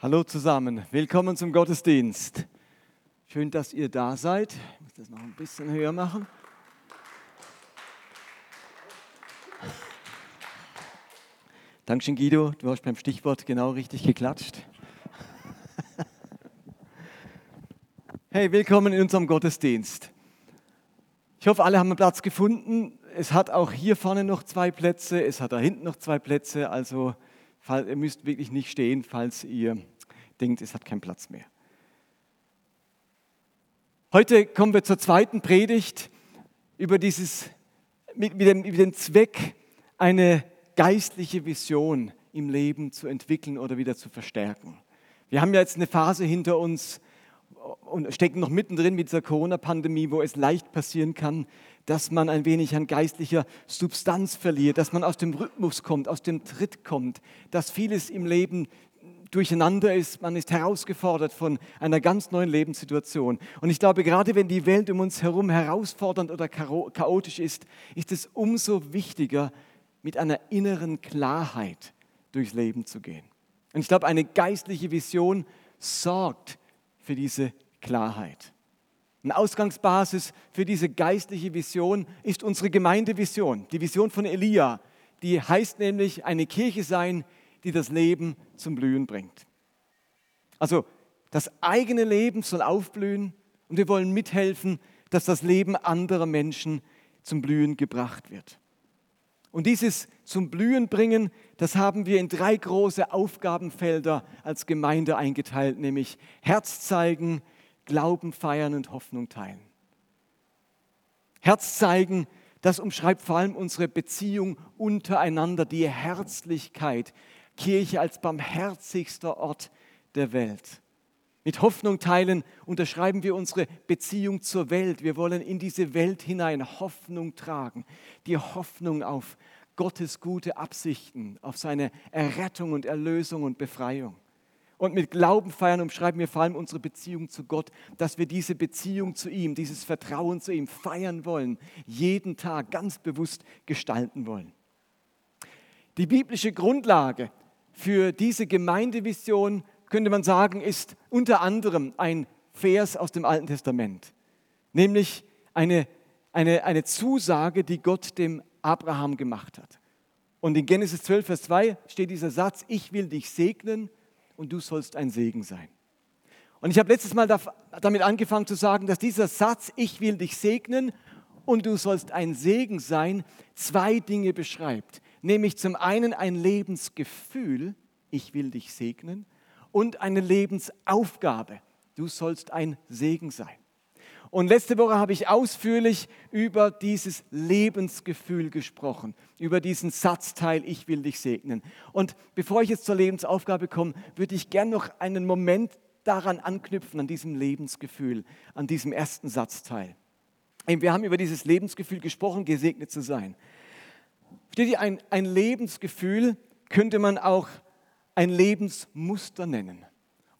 Hallo zusammen, willkommen zum Gottesdienst. Schön, dass ihr da seid. Ich muss das noch ein bisschen höher machen. Dankeschön, Guido. Du hast beim Stichwort genau richtig geklatscht. Hey, willkommen in unserem Gottesdienst. Ich hoffe, alle haben einen Platz gefunden. Es hat auch hier vorne noch zwei Plätze, es hat da hinten noch zwei Plätze. Also ihr müsst wirklich nicht stehen, falls ihr denkt, es hat keinen Platz mehr. Heute kommen wir zur zweiten Predigt über dieses, mit, mit, dem, mit dem Zweck, eine geistliche Vision im Leben zu entwickeln oder wieder zu verstärken. Wir haben ja jetzt eine Phase hinter uns und stecken noch mittendrin mit dieser Corona-Pandemie, wo es leicht passieren kann, dass man ein wenig an geistlicher Substanz verliert, dass man aus dem Rhythmus kommt, aus dem Tritt kommt, dass vieles im Leben durcheinander ist, man ist herausgefordert von einer ganz neuen Lebenssituation. Und ich glaube, gerade wenn die Welt um uns herum herausfordernd oder chaotisch ist, ist es umso wichtiger, mit einer inneren Klarheit durchs Leben zu gehen. Und ich glaube, eine geistliche Vision sorgt für diese Klarheit. Eine Ausgangsbasis für diese geistliche Vision ist unsere Gemeindevision, die Vision von Elia. Die heißt nämlich eine Kirche sein, die das Leben zum Blühen bringt. Also das eigene Leben soll aufblühen und wir wollen mithelfen, dass das Leben anderer Menschen zum Blühen gebracht wird. Und dieses zum Blühen bringen, das haben wir in drei große Aufgabenfelder als Gemeinde eingeteilt, nämlich Herz zeigen, Glauben feiern und Hoffnung teilen. Herz zeigen, das umschreibt vor allem unsere Beziehung untereinander, die Herzlichkeit. Kirche als barmherzigster Ort der Welt. Mit Hoffnung teilen unterschreiben wir unsere Beziehung zur Welt. Wir wollen in diese Welt hinein Hoffnung tragen. Die Hoffnung auf Gottes gute Absichten, auf seine Errettung und Erlösung und Befreiung. Und mit Glauben feiern umschreiben wir vor allem unsere Beziehung zu Gott, dass wir diese Beziehung zu ihm, dieses Vertrauen zu ihm feiern wollen, jeden Tag ganz bewusst gestalten wollen. Die biblische Grundlage für diese Gemeindevision, könnte man sagen, ist unter anderem ein Vers aus dem Alten Testament, nämlich eine, eine, eine Zusage, die Gott dem Abraham gemacht hat. Und in Genesis 12, Vers 2 steht dieser Satz, ich will dich segnen und du sollst ein Segen sein. Und ich habe letztes Mal damit angefangen zu sagen, dass dieser Satz, ich will dich segnen und du sollst ein Segen sein, zwei Dinge beschreibt. Nämlich zum einen ein Lebensgefühl, ich will dich segnen, und eine Lebensaufgabe, du sollst ein Segen sein. Und letzte Woche habe ich ausführlich über dieses Lebensgefühl gesprochen, über diesen Satzteil, ich will dich segnen. Und bevor ich jetzt zur Lebensaufgabe komme, würde ich gerne noch einen Moment daran anknüpfen, an diesem Lebensgefühl, an diesem ersten Satzteil. Wir haben über dieses Lebensgefühl gesprochen, gesegnet zu sein. Steht ihr, ein, ein Lebensgefühl könnte man auch ein Lebensmuster nennen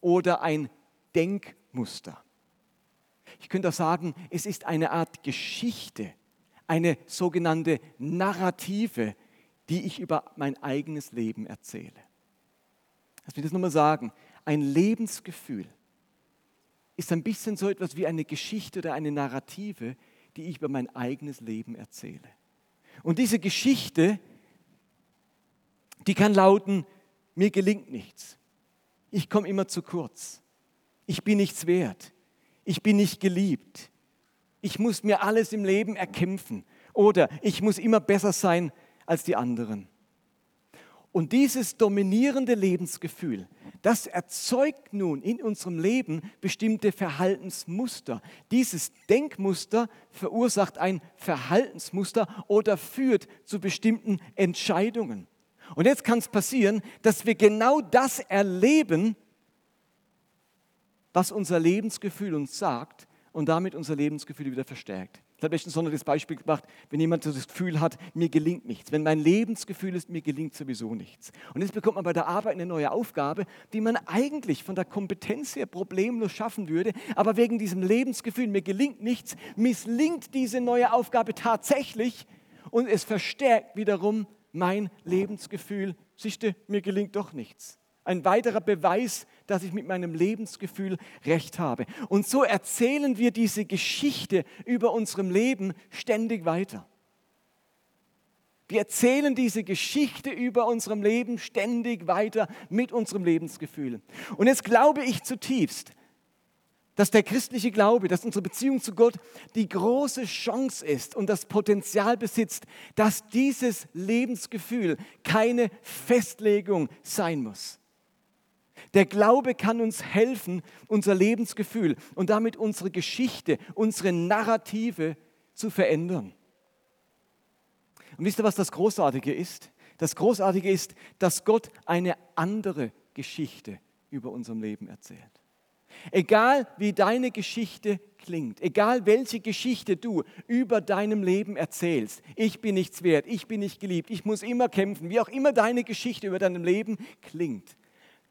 oder ein Denkmuster. Ich könnte auch sagen, es ist eine Art Geschichte, eine sogenannte Narrative, die ich über mein eigenes Leben erzähle. Lass mich das nochmal sagen. Ein Lebensgefühl ist ein bisschen so etwas wie eine Geschichte oder eine Narrative, die ich über mein eigenes Leben erzähle. Und diese Geschichte, die kann lauten, mir gelingt nichts. Ich komme immer zu kurz. Ich bin nichts wert ich bin nicht geliebt. Ich muss mir alles im Leben erkämpfen oder ich muss immer besser sein als die anderen. Und dieses dominierende Lebensgefühl, das erzeugt nun in unserem Leben bestimmte Verhaltensmuster. Dieses Denkmuster verursacht ein Verhaltensmuster oder führt zu bestimmten Entscheidungen. Und jetzt kann es passieren, dass wir genau das erleben, was unser Lebensgefühl uns sagt und damit unser Lebensgefühl wieder verstärkt. Ich habe letztens so das Beispiel gemacht, wenn jemand das Gefühl hat, mir gelingt nichts. Wenn mein Lebensgefühl ist, mir gelingt sowieso nichts. Und jetzt bekommt man bei der Arbeit eine neue Aufgabe, die man eigentlich von der Kompetenz her problemlos schaffen würde. Aber wegen diesem Lebensgefühl, mir gelingt nichts, misslingt diese neue Aufgabe tatsächlich und es verstärkt wiederum mein Lebensgefühl, siehste, mir gelingt doch nichts. Ein weiterer Beweis, dass ich mit meinem Lebensgefühl recht habe. Und so erzählen wir diese Geschichte über unserem Leben ständig weiter. Wir erzählen diese Geschichte über unserem Leben ständig weiter mit unserem Lebensgefühl. Und jetzt glaube ich zutiefst, dass der christliche Glaube, dass unsere Beziehung zu Gott die große Chance ist und das Potenzial besitzt, dass dieses Lebensgefühl keine Festlegung sein muss. Der Glaube kann uns helfen, unser Lebensgefühl und damit unsere Geschichte, unsere Narrative zu verändern. Und wisst ihr, was das Großartige ist? Das Großartige ist, dass Gott eine andere Geschichte über unserem Leben erzählt. Egal wie deine Geschichte klingt, egal welche Geschichte du über deinem Leben erzählst, ich bin nichts wert, ich bin nicht geliebt, ich muss immer kämpfen, wie auch immer deine Geschichte über deinem Leben klingt,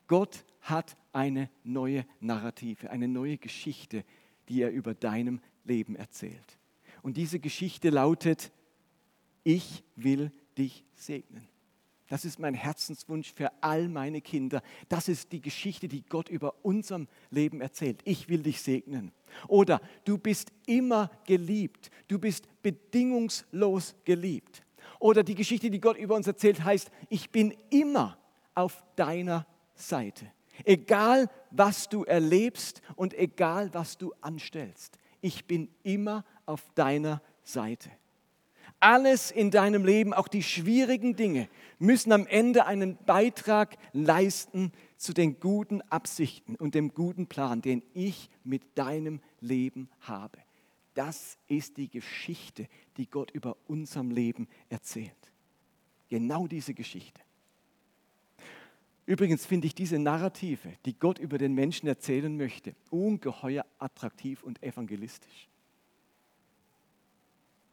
Gott hat eine neue Narrative, eine neue Geschichte, die er über deinem Leben erzählt. Und diese Geschichte lautet, ich will dich segnen. Das ist mein Herzenswunsch für all meine Kinder. Das ist die Geschichte, die Gott über unserem Leben erzählt. Ich will dich segnen. Oder du bist immer geliebt. Du bist bedingungslos geliebt. Oder die Geschichte, die Gott über uns erzählt, heißt, ich bin immer auf deiner Seite. Egal, was du erlebst und egal, was du anstellst. Ich bin immer auf deiner Seite. Alles in deinem Leben, auch die schwierigen Dinge, müssen am Ende einen Beitrag leisten zu den guten Absichten und dem guten Plan, den ich mit deinem Leben habe. Das ist die Geschichte, die Gott über unserem Leben erzählt. Genau diese Geschichte. Übrigens finde ich diese Narrative, die Gott über den Menschen erzählen möchte, ungeheuer attraktiv und evangelistisch.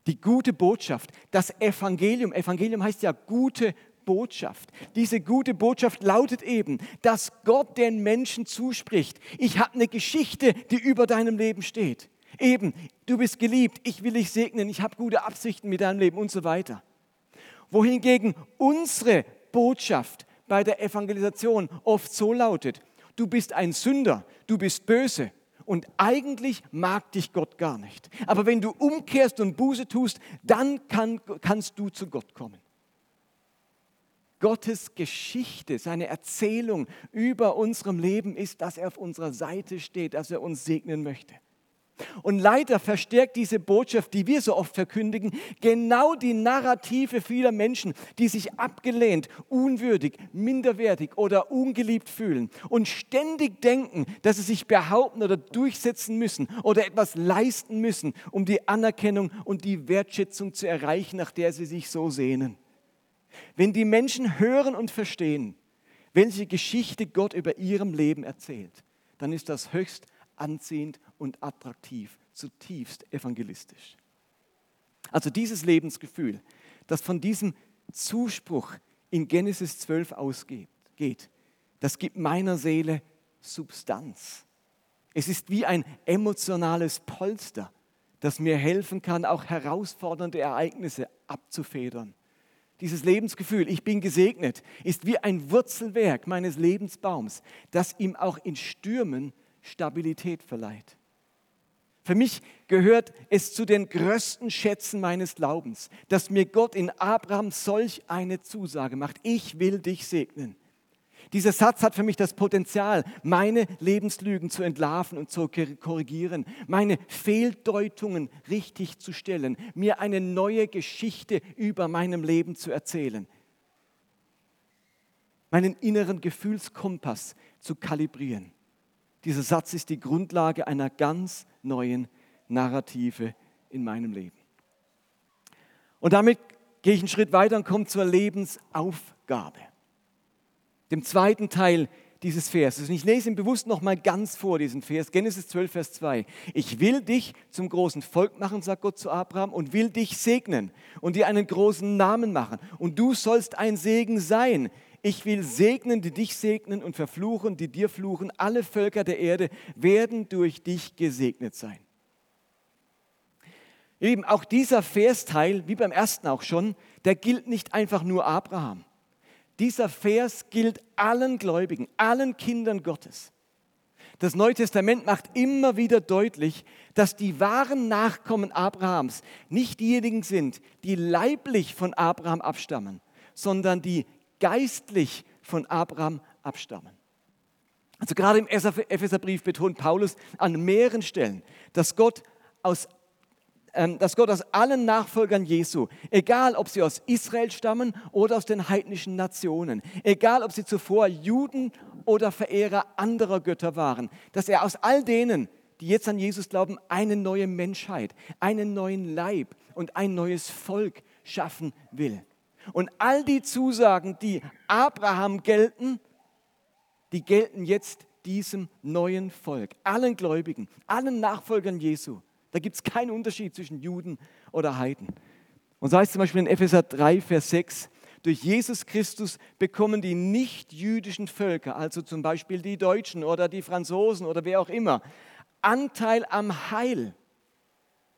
Die gute Botschaft, das Evangelium. Evangelium heißt ja gute Botschaft. Diese gute Botschaft lautet eben, dass Gott den Menschen zuspricht. Ich habe eine Geschichte, die über deinem Leben steht. Eben, du bist geliebt, ich will dich segnen, ich habe gute Absichten mit deinem Leben und so weiter. Wohingegen unsere Botschaft bei der Evangelisation oft so lautet, du bist ein Sünder, du bist böse, und eigentlich mag dich Gott gar nicht. Aber wenn du umkehrst und Buße tust, dann kann, kannst du zu Gott kommen. Gottes Geschichte, seine Erzählung über unserem Leben ist, dass er auf unserer Seite steht, dass er uns segnen möchte. Und leider verstärkt diese Botschaft, die wir so oft verkündigen, genau die Narrative vieler Menschen, die sich abgelehnt, unwürdig, minderwertig oder ungeliebt fühlen und ständig denken, dass sie sich behaupten oder durchsetzen müssen oder etwas leisten müssen, um die Anerkennung und die Wertschätzung zu erreichen, nach der sie sich so sehnen. Wenn die Menschen hören und verstehen, welche Geschichte Gott über ihrem Leben erzählt, dann ist das höchst anziehend und attraktiv, zutiefst evangelistisch. Also dieses Lebensgefühl, das von diesem Zuspruch in Genesis 12 ausgeht, geht, das gibt meiner Seele Substanz. Es ist wie ein emotionales Polster, das mir helfen kann, auch herausfordernde Ereignisse abzufedern. Dieses Lebensgefühl, ich bin gesegnet, ist wie ein Wurzelwerk meines Lebensbaums, das ihm auch in Stürmen Stabilität verleiht. Für mich gehört es zu den größten Schätzen meines Glaubens, dass mir Gott in Abraham solch eine Zusage macht. Ich will dich segnen. Dieser Satz hat für mich das Potenzial, meine Lebenslügen zu entlarven und zu korrigieren, meine Fehldeutungen richtig zu stellen, mir eine neue Geschichte über meinem Leben zu erzählen, meinen inneren Gefühlskompass zu kalibrieren. Dieser Satz ist die Grundlage einer ganz neuen Narrative in meinem Leben. Und damit gehe ich einen Schritt weiter und komme zur Lebensaufgabe, dem zweiten Teil dieses Verses. Und ich lese ihn bewusst nochmal ganz vor, diesen Vers, Genesis 12, Vers 2. Ich will dich zum großen Volk machen, sagt Gott zu Abraham, und will dich segnen und dir einen großen Namen machen. Und du sollst ein Segen sein. Ich will segnen, die dich segnen und verfluchen, die dir fluchen. Alle Völker der Erde werden durch dich gesegnet sein. Eben auch dieser Versteil, wie beim ersten auch schon, der gilt nicht einfach nur Abraham. Dieser Vers gilt allen Gläubigen, allen Kindern Gottes. Das Neue Testament macht immer wieder deutlich, dass die wahren Nachkommen Abrahams nicht diejenigen sind, die leiblich von Abraham abstammen, sondern die geistlich von Abraham abstammen. Also gerade im Epheserbrief betont Paulus an mehreren Stellen, dass Gott aus ähm, dass Gott aus allen Nachfolgern Jesu, egal ob sie aus Israel stammen oder aus den heidnischen Nationen, egal ob sie zuvor Juden oder Verehrer anderer Götter waren, dass er aus all denen, die jetzt an Jesus glauben, eine neue Menschheit, einen neuen Leib und ein neues Volk schaffen will. Und all die Zusagen, die Abraham gelten, die gelten jetzt diesem neuen Volk, allen Gläubigen, allen Nachfolgern Jesu. Da gibt es keinen Unterschied zwischen Juden oder Heiden. Und so heißt zum Beispiel in Epheser 3, Vers 6, durch Jesus Christus bekommen die nicht-jüdischen Völker, also zum Beispiel die Deutschen oder die Franzosen oder wer auch immer, Anteil am Heil,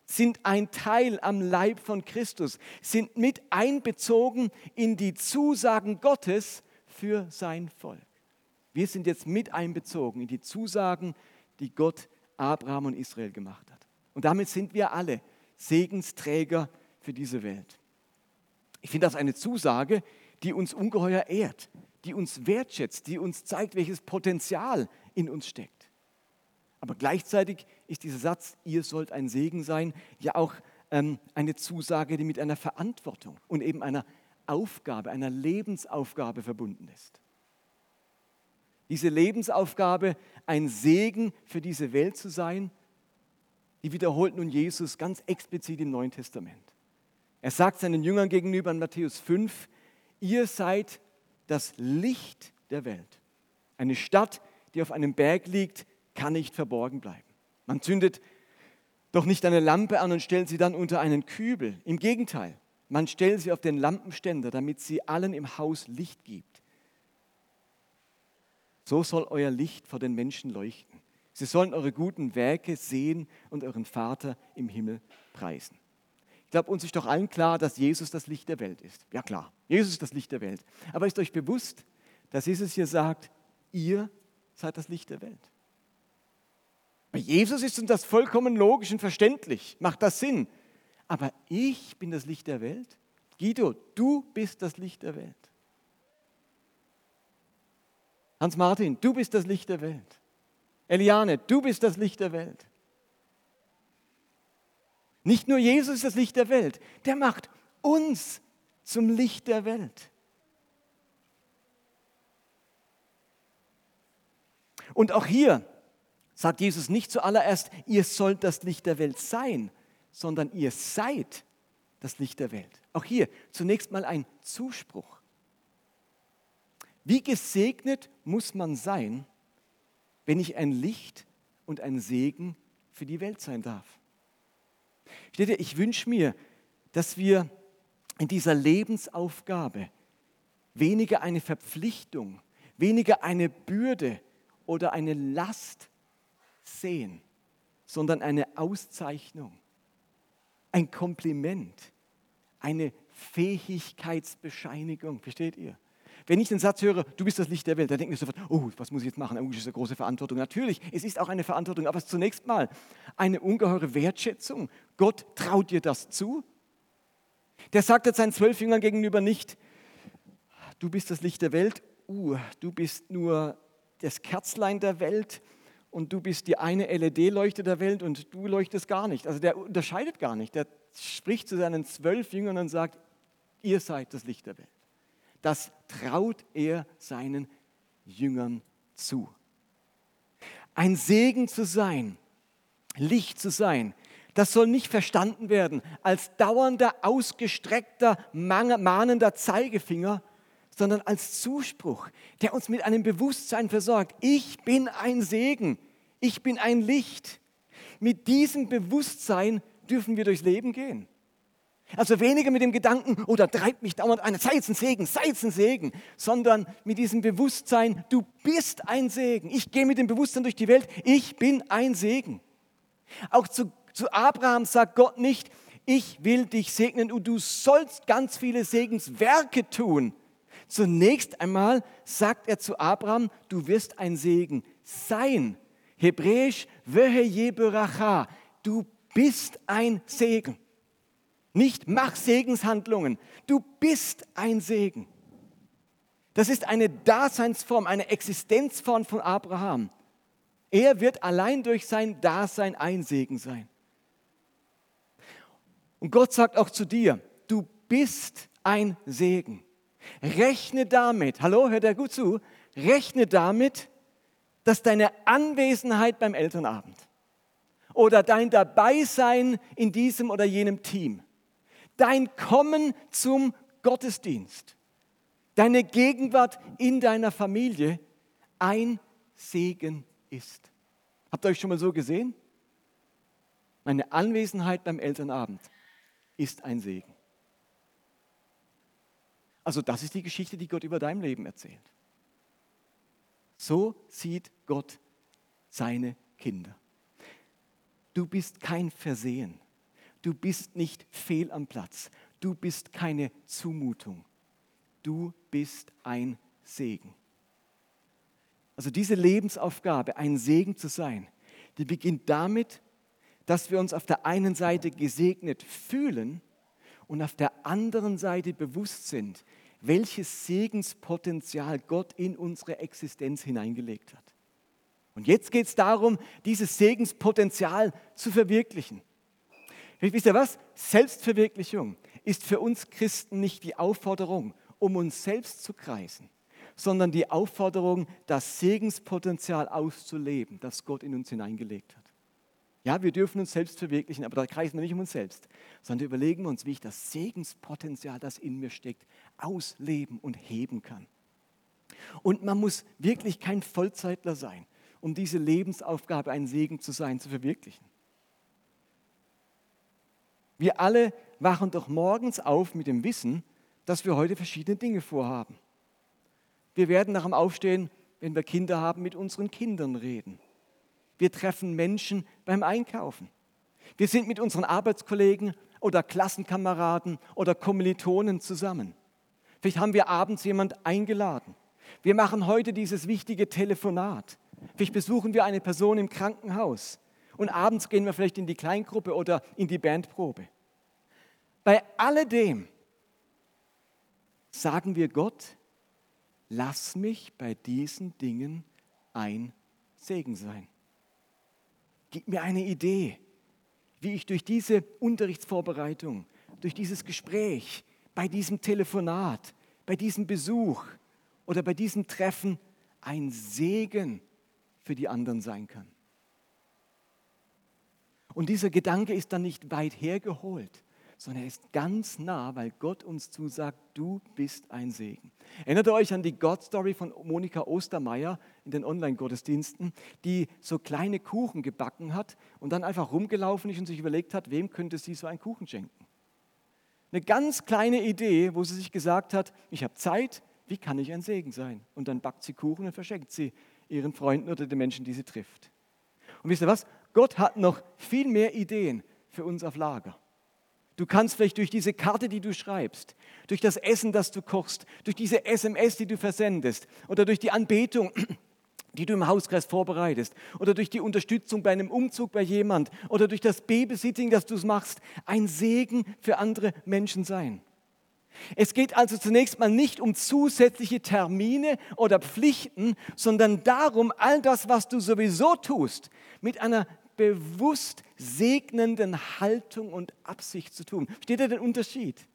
sind ein Teil am Leib von Christus, sind mit einbezogen in die Zusagen Gottes für sein Volk. Wir sind jetzt mit einbezogen in die Zusagen, die Gott Abraham und Israel gemacht hat. Und damit sind wir alle Segensträger für diese Welt. Ich finde das eine Zusage, die uns ungeheuer ehrt, die uns wertschätzt, die uns zeigt, welches Potenzial in uns steckt. Aber gleichzeitig ist dieser Satz, ihr sollt ein Segen sein, ja auch ähm, eine Zusage, die mit einer Verantwortung und eben einer Aufgabe, einer Lebensaufgabe verbunden ist. Diese Lebensaufgabe, ein Segen für diese Welt zu sein, die wiederholt nun Jesus ganz explizit im Neuen Testament. Er sagt seinen Jüngern gegenüber in Matthäus 5, ihr seid das Licht der Welt. Eine Stadt, die auf einem Berg liegt, kann nicht verborgen bleiben. Man zündet doch nicht eine Lampe an und stellt sie dann unter einen Kübel. Im Gegenteil, man stellt sie auf den Lampenständer, damit sie allen im Haus Licht gibt. So soll euer Licht vor den Menschen leuchten. Sie sollen eure guten Werke sehen und euren Vater im Himmel preisen. Ich glaube, uns ist doch allen klar, dass Jesus das Licht der Welt ist. Ja klar, Jesus ist das Licht der Welt. Aber ist euch bewusst, dass Jesus hier sagt, ihr seid das Licht der Welt? Bei Jesus ist uns das vollkommen logisch und verständlich, macht das Sinn. Aber ich bin das Licht der Welt? Guido, du bist das Licht der Welt. Hans-Martin, du bist das Licht der Welt. Eliane, du bist das Licht der Welt. Nicht nur Jesus ist das Licht der Welt, der macht uns zum Licht der Welt. Und auch hier sagt Jesus nicht zuallererst, ihr sollt das Licht der Welt sein, sondern ihr seid das Licht der Welt. Auch hier zunächst mal ein Zuspruch. Wie gesegnet muss man sein, wenn ich ein Licht und ein Segen für die Welt sein darf. Steht ihr, ich wünsche mir, dass wir in dieser Lebensaufgabe weniger eine Verpflichtung, weniger eine Bürde oder eine Last sehen, sondern eine Auszeichnung, ein Kompliment, eine Fähigkeitsbescheinigung. Versteht ihr? Wenn ich den Satz höre, du bist das Licht der Welt, dann denke ich sofort, oh, was muss ich jetzt machen? Oh, das ist eine große Verantwortung. Natürlich, es ist auch eine Verantwortung, aber es ist zunächst mal eine ungeheure Wertschätzung. Gott traut dir das zu. Der sagt jetzt seinen zwölf Jüngern gegenüber nicht, du bist das Licht der Welt, uh, du bist nur das Kerzlein der Welt und du bist die eine LED-Leuchte der Welt und du leuchtest gar nicht. Also der unterscheidet gar nicht. Der spricht zu seinen zwölf Jüngern und sagt, ihr seid das Licht der Welt. Das traut er seinen Jüngern zu. Ein Segen zu sein, Licht zu sein, das soll nicht verstanden werden als dauernder, ausgestreckter, mahnender Zeigefinger, sondern als Zuspruch, der uns mit einem Bewusstsein versorgt. Ich bin ein Segen, ich bin ein Licht. Mit diesem Bewusstsein dürfen wir durchs Leben gehen. Also weniger mit dem Gedanken, oh, da treibt mich dauernd einer, sei es ein Segen, sei es ein Segen, sondern mit diesem Bewusstsein, du bist ein Segen. Ich gehe mit dem Bewusstsein durch die Welt, ich bin ein Segen. Auch zu, zu Abraham sagt Gott nicht, ich will dich segnen und du sollst ganz viele Segenswerke tun, Zunächst einmal sagt er zu Abraham, du wirst ein Segen sein. Hebräisch, Vehe Yeberacha, du bist ein Segen. Nicht mach Segenshandlungen, du bist ein Segen. Das ist eine Daseinsform, eine Existenzform von Abraham. Er wird allein durch sein Dasein ein Segen sein. Und Gott sagt auch zu dir, du bist ein Segen. Rechne damit, hallo, hört er gut zu, rechne damit, dass deine Anwesenheit beim Elternabend oder dein Dabeisein in diesem oder jenem Team, dein Kommen zum Gottesdienst, deine Gegenwart in deiner Familie ein Segen ist. Habt ihr euch schon mal so gesehen? Meine Anwesenheit beim Elternabend ist ein Segen. Also das ist die Geschichte, die Gott über dein Leben erzählt. So sieht Gott seine Kinder. Du bist kein Versehen. Du bist nicht fehl am Platz. Du bist keine Zumutung. Du bist ein Segen. Also diese Lebensaufgabe, ein Segen zu sein, die beginnt damit, dass wir uns auf der einen Seite gesegnet fühlen und auf der anderen Seite bewusst sind, welches Segenspotenzial Gott in unsere Existenz hineingelegt hat. Und jetzt geht es darum, dieses Segenspotenzial zu verwirklichen. Wisst ihr was? Selbstverwirklichung ist für uns Christen nicht die Aufforderung, um uns selbst zu kreisen, sondern die Aufforderung, das Segenspotenzial auszuleben, das Gott in uns hineingelegt hat. Ja, wir dürfen uns selbst verwirklichen, aber da kreisen wir nicht um uns selbst, sondern überlegen wir uns, wie ich das Segenspotenzial, das in mir steckt, ausleben und heben kann. Und man muss wirklich kein Vollzeitler sein, um diese Lebensaufgabe, ein Segen zu sein, zu verwirklichen. Wir alle wachen doch morgens auf mit dem Wissen, dass wir heute verschiedene Dinge vorhaben. Wir werden nach dem Aufstehen, wenn wir Kinder haben, mit unseren Kindern reden. Wir treffen Menschen beim Einkaufen. Wir sind mit unseren Arbeitskollegen oder Klassenkameraden oder Kommilitonen zusammen. Vielleicht haben wir abends jemand eingeladen. Wir machen heute dieses wichtige Telefonat. Vielleicht besuchen wir eine Person im Krankenhaus. Und abends gehen wir vielleicht in die Kleingruppe oder in die Bandprobe. Bei alledem sagen wir Gott, lass mich bei diesen Dingen ein Segen sein. Gib mir eine Idee, wie ich durch diese Unterrichtsvorbereitung, durch dieses Gespräch, bei diesem Telefonat, bei diesem Besuch oder bei diesem Treffen ein Segen für die anderen sein kann. Und dieser Gedanke ist dann nicht weit hergeholt, sondern er ist ganz nah, weil Gott uns zusagt, du bist ein Segen. Erinnert ihr euch an die God-Story von Monika Ostermeier in den Online-Gottesdiensten, die so kleine Kuchen gebacken hat und dann einfach rumgelaufen ist und sich überlegt hat, wem könnte sie so einen Kuchen schenken? Eine ganz kleine Idee, wo sie sich gesagt hat, ich habe Zeit, wie kann ich ein Segen sein? Und dann backt sie Kuchen und verschenkt sie ihren Freunden oder den Menschen, die sie trifft. Und wisst ihr was? Gott hat noch viel mehr Ideen für uns auf Lager. Du kannst vielleicht durch diese Karte, die du schreibst, durch das Essen, das du kochst, durch diese SMS, die du versendest oder durch die Anbetung, die du im Hauskreis vorbereitest oder durch die Unterstützung bei einem Umzug bei jemand oder durch das Babysitting, das du machst, ein Segen für andere Menschen sein. Es geht also zunächst mal nicht um zusätzliche Termine oder Pflichten, sondern darum, all das, was du sowieso tust, mit einer bewusst segnenden Haltung und Absicht zu tun. Steht da den Unterschied?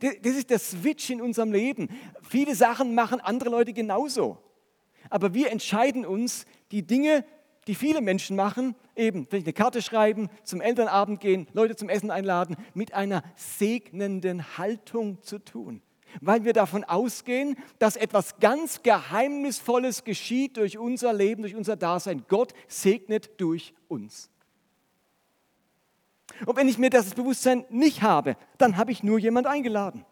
Das ist der Switch in unserem Leben. Viele Sachen machen andere Leute genauso. Aber wir entscheiden uns, die Dinge, die viele Menschen machen, eben vielleicht eine Karte schreiben, zum Elternabend gehen, Leute zum Essen einladen, mit einer segnenden Haltung zu tun weil wir davon ausgehen, dass etwas ganz Geheimnisvolles geschieht durch unser Leben, durch unser Dasein. Gott segnet durch uns. Und wenn ich mir das Bewusstsein nicht habe, dann habe ich nur jemand eingeladen.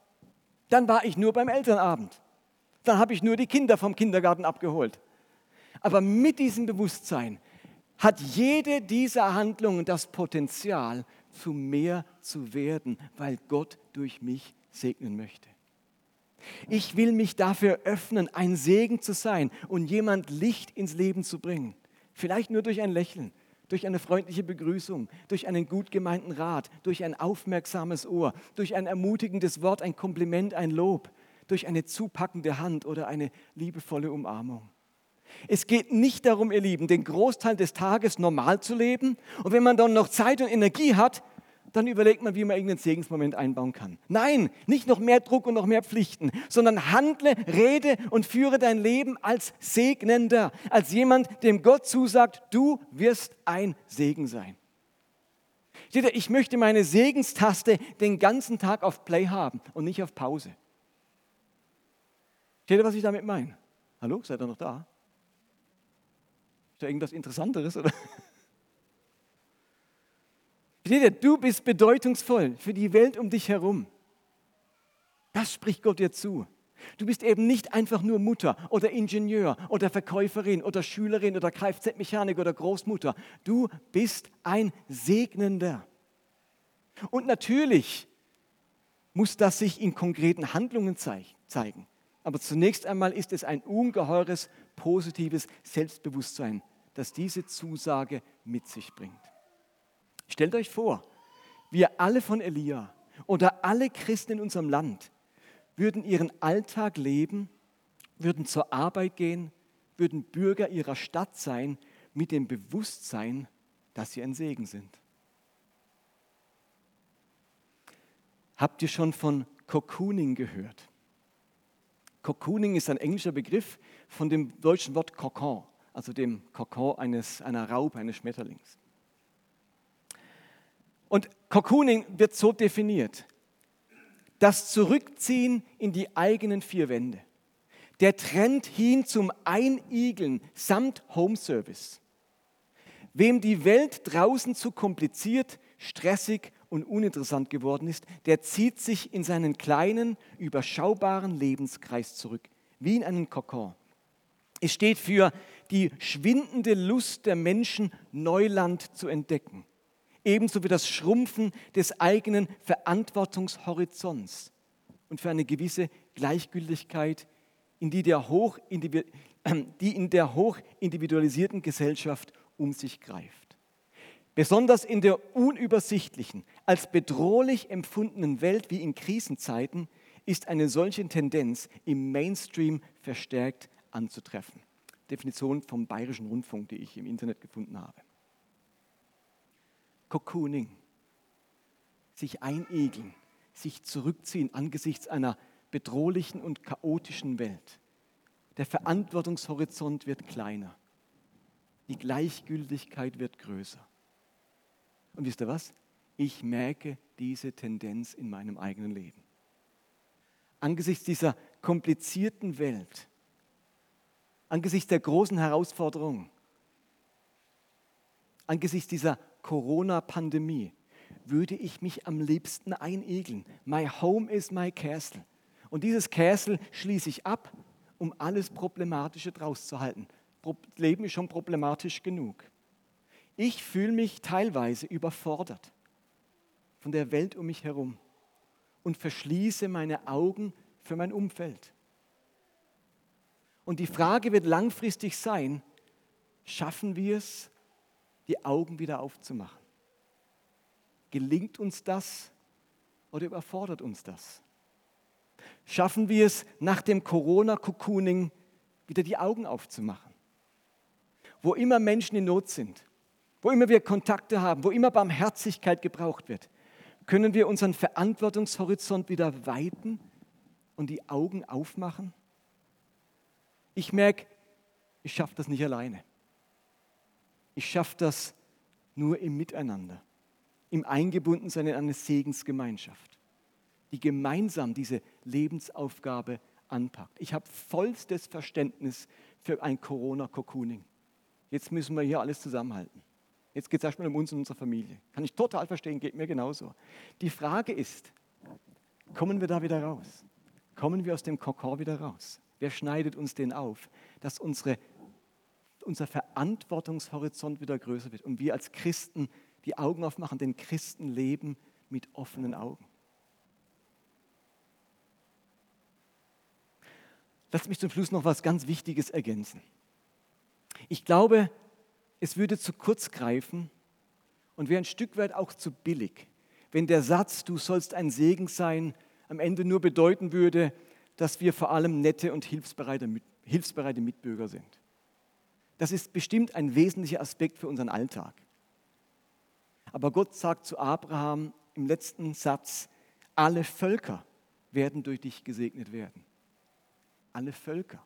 Dann war ich nur beim Elternabend. Dann habe ich nur die Kinder vom Kindergarten abgeholt. Aber mit diesem Bewusstsein hat jede dieser Handlungen das Potenzial, zu mehr zu werden, weil Gott durch mich segnen möchte. Ich will mich dafür öffnen, ein Segen zu sein und jemand Licht ins Leben zu bringen. Vielleicht nur durch ein Lächeln, durch eine freundliche Begrüßung, durch einen gut gemeinten Rat, durch ein aufmerksames Ohr, durch ein ermutigendes Wort, ein Kompliment, ein Lob, durch eine zupackende Hand oder eine liebevolle Umarmung. Es geht nicht darum, ihr Lieben, den Großteil des Tages normal zu leben und wenn man dann noch Zeit und Energie hat, dann überlegt man, wie man irgendeinen Segensmoment einbauen kann. Nein, nicht noch mehr Druck und noch mehr Pflichten, sondern handle, rede und führe dein Leben als Segnender, als jemand, dem Gott zusagt, du wirst ein Segen sein. Ich möchte meine Segenstaste den ganzen Tag auf Play haben und nicht auf Pause. Seht ihr, was ich damit meine? Hallo, seid ihr noch da? Ist da irgendwas Interessanteres? Oder? Seht ihr, du bist bedeutungsvoll für die Welt um dich herum. Das spricht Gott dir zu. Du bist eben nicht einfach nur Mutter oder Ingenieur oder Verkäuferin oder Schülerin oder Kfz-Mechanik oder Großmutter. Du bist ein Segnender. Und natürlich muss das sich in konkreten Handlungen zeigen. Aber zunächst einmal ist es ein ungeheures positives Selbstbewusstsein, das diese Zusage mit sich bringt. Stellt euch vor, wir alle von Elia oder alle Christen in unserem Land würden ihren Alltag leben, würden zur Arbeit gehen, würden Bürger ihrer Stadt sein mit dem Bewusstsein, dass sie ein Segen sind. Habt ihr schon von Cocooning gehört? Cocooning ist ein englischer Begriff von dem deutschen Wort Kokon, also dem Kokon eines, einer Raupe, eines Schmetterlings. Und Cocooning wird so definiert. Das Zurückziehen in die eigenen vier Wände. Der Trend hin zum Einigeln samt Homeservice. Wem die Welt draußen zu kompliziert, stressig und uninteressant geworden ist, der zieht sich in seinen kleinen, überschaubaren Lebenskreis zurück, wie in einen Kokon. Es steht für die schwindende Lust der Menschen, Neuland zu entdecken ebenso wie das Schrumpfen des eigenen Verantwortungshorizonts und für eine gewisse Gleichgültigkeit, in die, der hoch, die in der hochindividualisierten Gesellschaft um sich greift. Besonders in der unübersichtlichen, als bedrohlich empfundenen Welt wie in Krisenzeiten ist eine solche Tendenz im Mainstream verstärkt anzutreffen. Definition vom Bayerischen Rundfunk, die ich im Internet gefunden habe. Cocooning, sich einigeln, sich zurückziehen angesichts einer bedrohlichen und chaotischen Welt. Der Verantwortungshorizont wird kleiner. Die Gleichgültigkeit wird größer. Und wisst ihr was? Ich merke diese Tendenz in meinem eigenen Leben. Angesichts dieser komplizierten Welt, angesichts der großen Herausforderungen, angesichts dieser Corona-Pandemie würde ich mich am liebsten einigeln. My home is my castle. Und dieses Castle schließe ich ab, um alles Problematische draus zu halten. Leben ist schon problematisch genug. Ich fühle mich teilweise überfordert von der Welt um mich herum und verschließe meine Augen für mein Umfeld. Und die Frage wird langfristig sein, schaffen wir es, die Augen wieder aufzumachen. Gelingt uns das oder überfordert uns das? Schaffen wir es nach dem Corona-Cocooning wieder die Augen aufzumachen? Wo immer Menschen in Not sind, wo immer wir Kontakte haben, wo immer Barmherzigkeit gebraucht wird, können wir unseren Verantwortungshorizont wieder weiten und die Augen aufmachen? Ich merke, ich schaffe das nicht alleine. Ich schaffe das nur im Miteinander, im Eingebundensein in eine Segensgemeinschaft, die gemeinsam diese Lebensaufgabe anpackt. Ich habe vollstes Verständnis für ein Corona-Cocooning. Jetzt müssen wir hier alles zusammenhalten. Jetzt geht es erstmal um uns und unsere Familie. Kann ich total verstehen, geht mir genauso. Die Frage ist, kommen wir da wieder raus? Kommen wir aus dem Kokon wieder raus? Wer schneidet uns den auf, dass unsere unser Verantwortungshorizont wieder größer wird und wir als Christen die Augen aufmachen, denn Christen leben mit offenen Augen. Lass mich zum Schluss noch was ganz Wichtiges ergänzen. Ich glaube, es würde zu kurz greifen und wäre ein Stück weit auch zu billig, wenn der Satz, du sollst ein Segen sein, am Ende nur bedeuten würde, dass wir vor allem nette und hilfsbereite, hilfsbereite Mitbürger sind. Das ist bestimmt ein wesentlicher Aspekt für unseren Alltag. Aber Gott sagt zu Abraham im letzten Satz, alle Völker werden durch dich gesegnet werden. Alle Völker.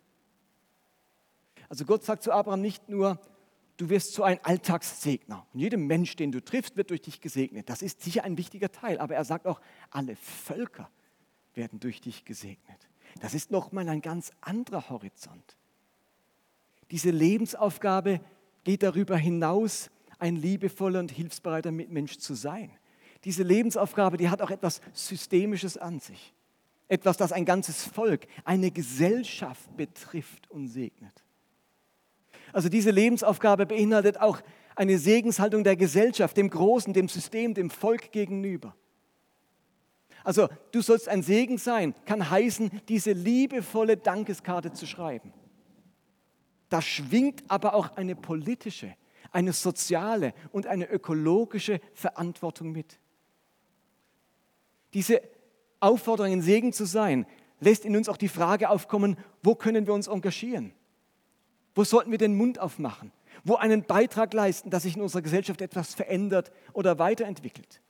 Also Gott sagt zu Abraham nicht nur, du wirst so ein Alltagssegner. Und jeder Mensch, den du triffst, wird durch dich gesegnet. Das ist sicher ein wichtiger Teil. Aber er sagt auch, alle Völker werden durch dich gesegnet. Das ist nochmal ein ganz anderer Horizont. Diese Lebensaufgabe geht darüber hinaus, ein liebevoller und hilfsbereiter Mitmensch zu sein. Diese Lebensaufgabe, die hat auch etwas Systemisches an sich. Etwas, das ein ganzes Volk, eine Gesellschaft betrifft und segnet. Also diese Lebensaufgabe beinhaltet auch eine Segenshaltung der Gesellschaft, dem Großen, dem System, dem Volk gegenüber. Also du sollst ein Segen sein, kann heißen, diese liebevolle Dankeskarte zu schreiben. Da schwingt aber auch eine politische, eine soziale und eine ökologische Verantwortung mit. Diese Aufforderung, ein Segen zu sein, lässt in uns auch die Frage aufkommen, wo können wir uns engagieren? Wo sollten wir den Mund aufmachen? Wo einen Beitrag leisten, dass sich in unserer Gesellschaft etwas verändert oder weiterentwickelt?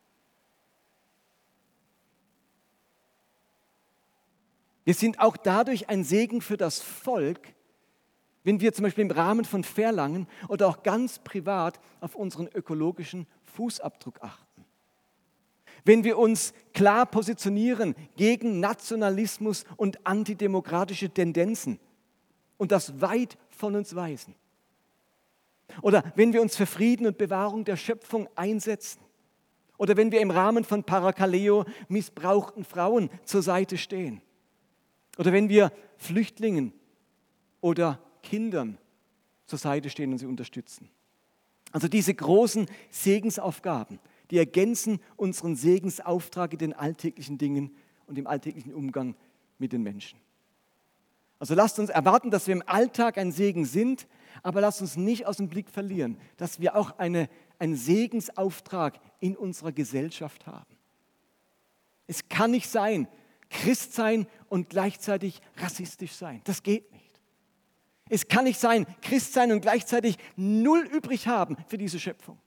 Wir sind auch dadurch ein Segen für das Volk, wenn wir zum Beispiel im Rahmen von Verlangen oder auch ganz privat auf unseren ökologischen Fußabdruck achten. Wenn wir uns klar positionieren gegen Nationalismus und antidemokratische Tendenzen und das weit von uns weisen. Oder wenn wir uns für Frieden und Bewahrung der Schöpfung einsetzen. Oder wenn wir im Rahmen von Parakaleo missbrauchten Frauen zur Seite stehen. Oder wenn wir Flüchtlingen oder Kindern zur Seite stehen und sie unterstützen. Also diese großen Segensaufgaben, die ergänzen unseren Segensauftrag in den alltäglichen Dingen und im alltäglichen Umgang mit den Menschen. Also lasst uns erwarten, dass wir im Alltag ein Segen sind, aber lasst uns nicht aus dem Blick verlieren, dass wir auch eine, einen Segensauftrag in unserer Gesellschaft haben. Es kann nicht sein, Christ sein und gleichzeitig rassistisch sein. Das geht nicht. Es kann nicht sein, Christ sein und gleichzeitig null übrig haben für diese Schöpfung.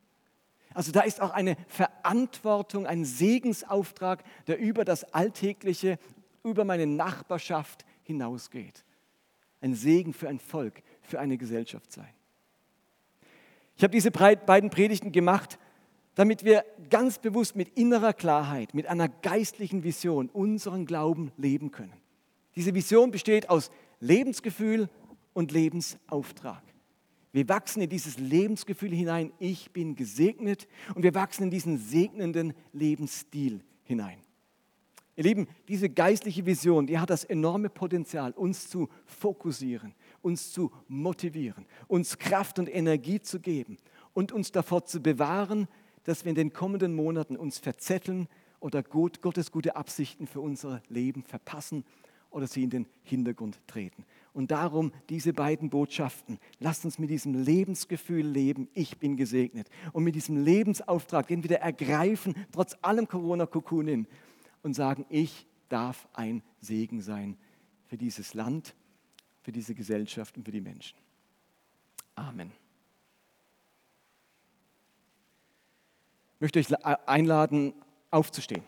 Also da ist auch eine Verantwortung, ein Segensauftrag, der über das Alltägliche, über meine Nachbarschaft hinausgeht. Ein Segen für ein Volk, für eine Gesellschaft sein. Ich habe diese beiden Predigten gemacht, damit wir ganz bewusst mit innerer Klarheit, mit einer geistlichen Vision unseren Glauben leben können. Diese Vision besteht aus Lebensgefühl, und Lebensauftrag. Wir wachsen in dieses Lebensgefühl hinein, ich bin gesegnet und wir wachsen in diesen segnenden Lebensstil hinein. Ihr Lieben, diese geistliche Vision, die hat das enorme Potenzial, uns zu fokussieren, uns zu motivieren, uns Kraft und Energie zu geben und uns davor zu bewahren, dass wir in den kommenden Monaten uns verzetteln oder Gottes gute Absichten für unser Leben verpassen oder sie in den Hintergrund treten. Und darum diese beiden Botschaften. Lasst uns mit diesem Lebensgefühl leben, ich bin gesegnet. Und mit diesem Lebensauftrag, den wieder ergreifen, trotz allem Corona-Kokunin und sagen, ich darf ein Segen sein für dieses Land, für diese Gesellschaft und für die Menschen. Amen. Ich möchte euch einladen, aufzustehen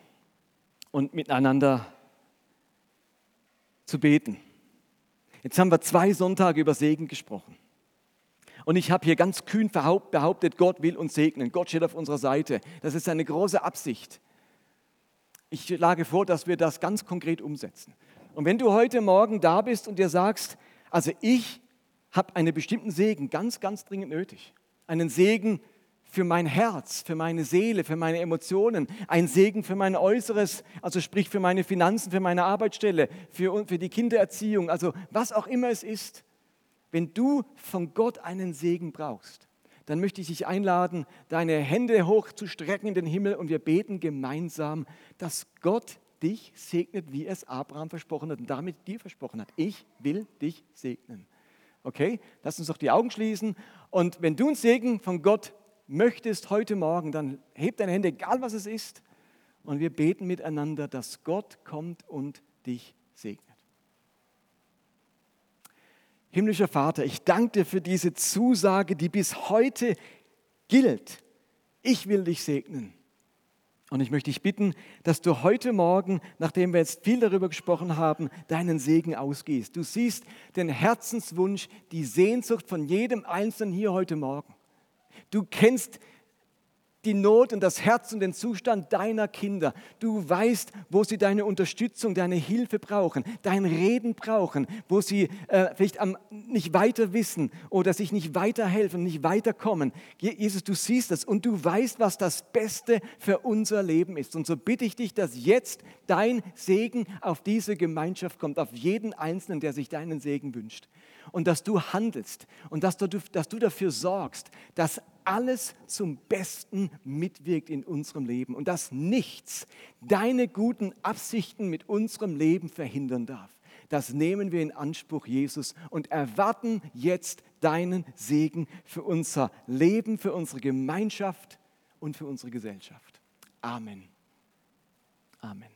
und miteinander zu beten. Jetzt haben wir zwei Sonntage über Segen gesprochen. Und ich habe hier ganz kühn behauptet, Gott will uns segnen. Gott steht auf unserer Seite. Das ist eine große Absicht. Ich schlage vor, dass wir das ganz konkret umsetzen. Und wenn du heute Morgen da bist und dir sagst, also ich habe einen bestimmten Segen ganz, ganz dringend nötig. Einen Segen, für mein Herz, für meine Seele, für meine Emotionen, ein Segen für mein Äußeres, also sprich für meine Finanzen, für meine Arbeitsstelle, für, für die Kindererziehung, also was auch immer es ist. Wenn du von Gott einen Segen brauchst, dann möchte ich dich einladen, deine Hände hochzustrecken in den Himmel und wir beten gemeinsam, dass Gott dich segnet, wie es Abraham versprochen hat und damit dir versprochen hat. Ich will dich segnen. Okay, lass uns doch die Augen schließen. Und wenn du einen Segen von Gott möchtest heute Morgen, dann heb deine Hände, egal was es ist. Und wir beten miteinander, dass Gott kommt und dich segnet. Himmlischer Vater, ich danke dir für diese Zusage, die bis heute gilt. Ich will dich segnen. Und ich möchte dich bitten, dass du heute Morgen, nachdem wir jetzt viel darüber gesprochen haben, deinen Segen ausgehst. Du siehst den Herzenswunsch, die Sehnsucht von jedem Einzelnen hier heute Morgen. Du kennst die Not und das Herz und den Zustand deiner Kinder. Du weißt, wo sie deine Unterstützung, deine Hilfe brauchen, dein Reden brauchen, wo sie äh, vielleicht am, nicht weiter wissen oder sich nicht weiterhelfen, nicht weiterkommen. Jesus, du siehst das und du weißt, was das Beste für unser Leben ist. Und so bitte ich dich, dass jetzt dein Segen auf diese Gemeinschaft kommt, auf jeden Einzelnen, der sich deinen Segen wünscht. Und dass du handelst und dass du, dass du dafür sorgst, dass alles zum Besten mitwirkt in unserem Leben und dass nichts deine guten Absichten mit unserem Leben verhindern darf. Das nehmen wir in Anspruch, Jesus, und erwarten jetzt deinen Segen für unser Leben, für unsere Gemeinschaft und für unsere Gesellschaft. Amen. Amen.